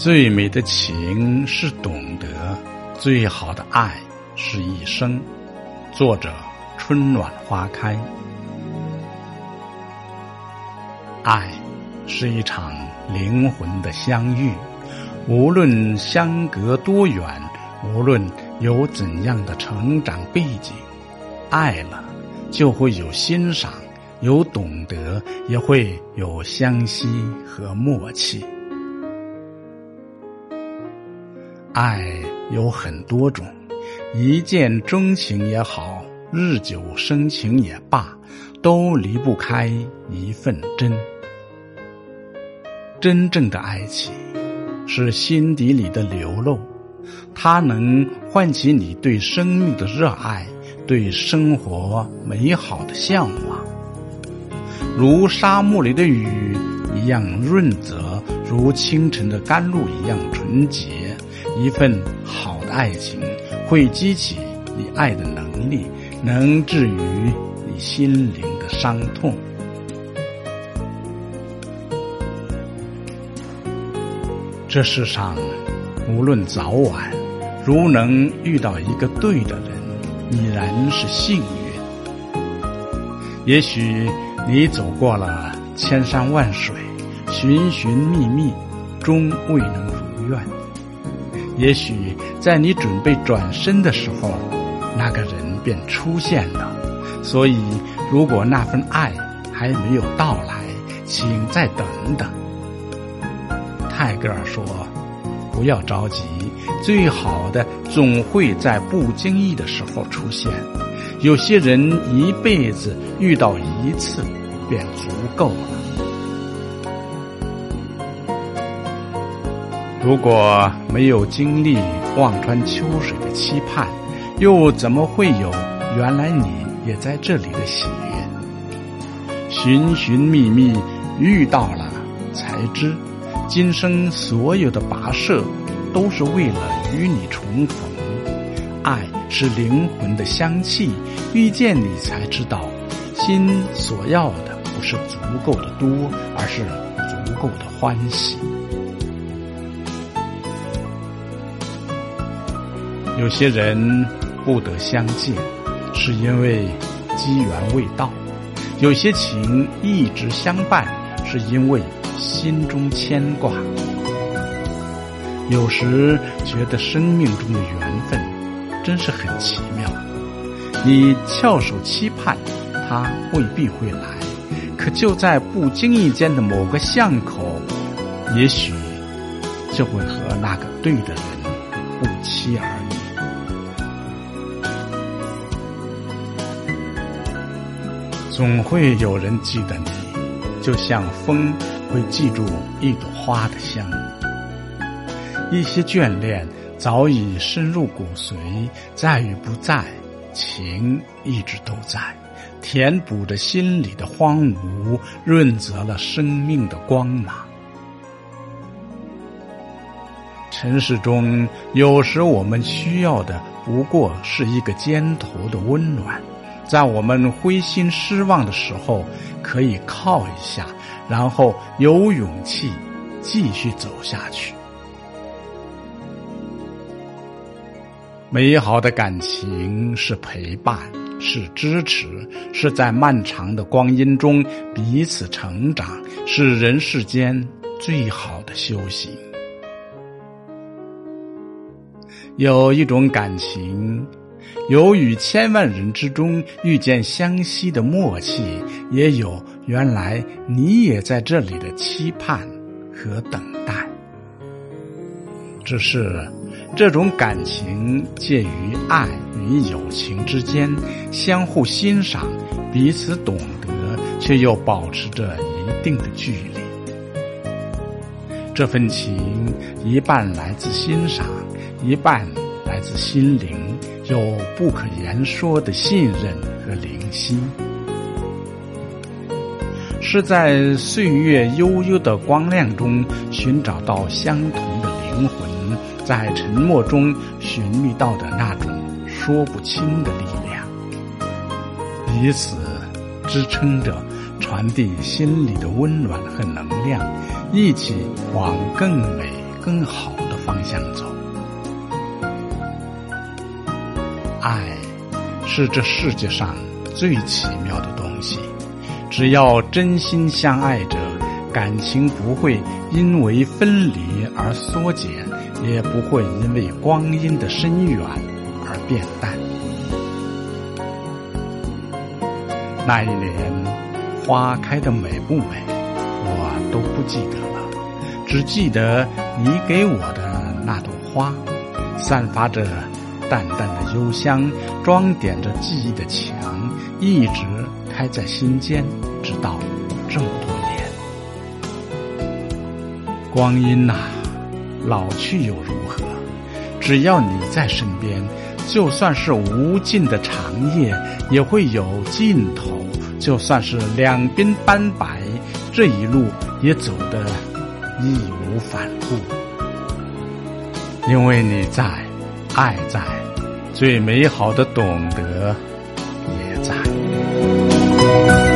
最美的情是懂得，最好的爱是一生。作者：春暖花开。爱是一场灵魂的相遇，无论相隔多远，无论有怎样的成长背景，爱了就会有欣赏，有懂得，也会有相惜和默契。爱有很多种，一见钟情也好，日久生情也罢，都离不开一份真。真正的爱情是心底里的流露，它能唤起你对生命的热爱，对生活美好的向往，如沙漠里的雨一样润泽，如清晨的甘露一样纯洁。一份好的爱情会激起你爱的能力，能治愈你心灵的伤痛。这世上无论早晚，如能遇到一个对的人，已然是幸运。也许你走过了千山万水，寻寻觅觅，终未能如愿。也许在你准备转身的时候，那个人便出现了。所以，如果那份爱还没有到来，请再等等。泰戈尔说：“不要着急，最好的总会在不经意的时候出现。有些人一辈子遇到一次，便足够了。”如果没有经历望穿秋水的期盼，又怎么会有原来你也在这里的喜悦？寻寻觅觅，遇到了，才知今生所有的跋涉，都是为了与你重逢。爱是灵魂的香气，遇见你才知道，心所要的不是足够的多，而是足够的欢喜。有些人不得相见，是因为机缘未到；有些情一直相伴，是因为心中牵挂。有时觉得生命中的缘分真是很奇妙，你翘首期盼，他未必会来，可就在不经意间的某个巷口，也许就会和那个对的人不期而总会有人记得你，就像风会记住一朵花的香。一些眷恋早已深入骨髓，在与不在，情一直都在，填补着心里的荒芜，润泽了生命的光芒。尘世中，有时我们需要的不过是一个肩头的温暖。在我们灰心失望的时候，可以靠一下，然后有勇气继续走下去。美好的感情是陪伴，是支持，是在漫长的光阴中彼此成长，是人世间最好的修行。有一种感情。有与千万人之中遇见相惜的默契，也有原来你也在这里的期盼和等待。只是这种感情介于爱与友情之间，相互欣赏，彼此懂得，却又保持着一定的距离。这份情一半来自欣赏，一半来自心灵。有不可言说的信任和灵犀，是在岁月悠悠的光亮中寻找到相同的灵魂，在沉默中寻觅到的那种说不清的力量，彼此支撑着，传递心里的温暖和能量，一起往更美、更好的方向走。爱是这世界上最奇妙的东西，只要真心相爱着，感情不会因为分离而缩减，也不会因为光阴的深远而变淡。那一年花开的美不美，我都不记得了，只记得你给我的那朵花，散发着。淡淡的幽香，装点着记忆的墙，一直开在心间，直到这么多年。光阴呐，老去又如何？只要你在身边，就算是无尽的长夜，也会有尽头；就算是两鬓斑白，这一路也走得义无反顾。因为你在，爱在。最美好的懂得也在。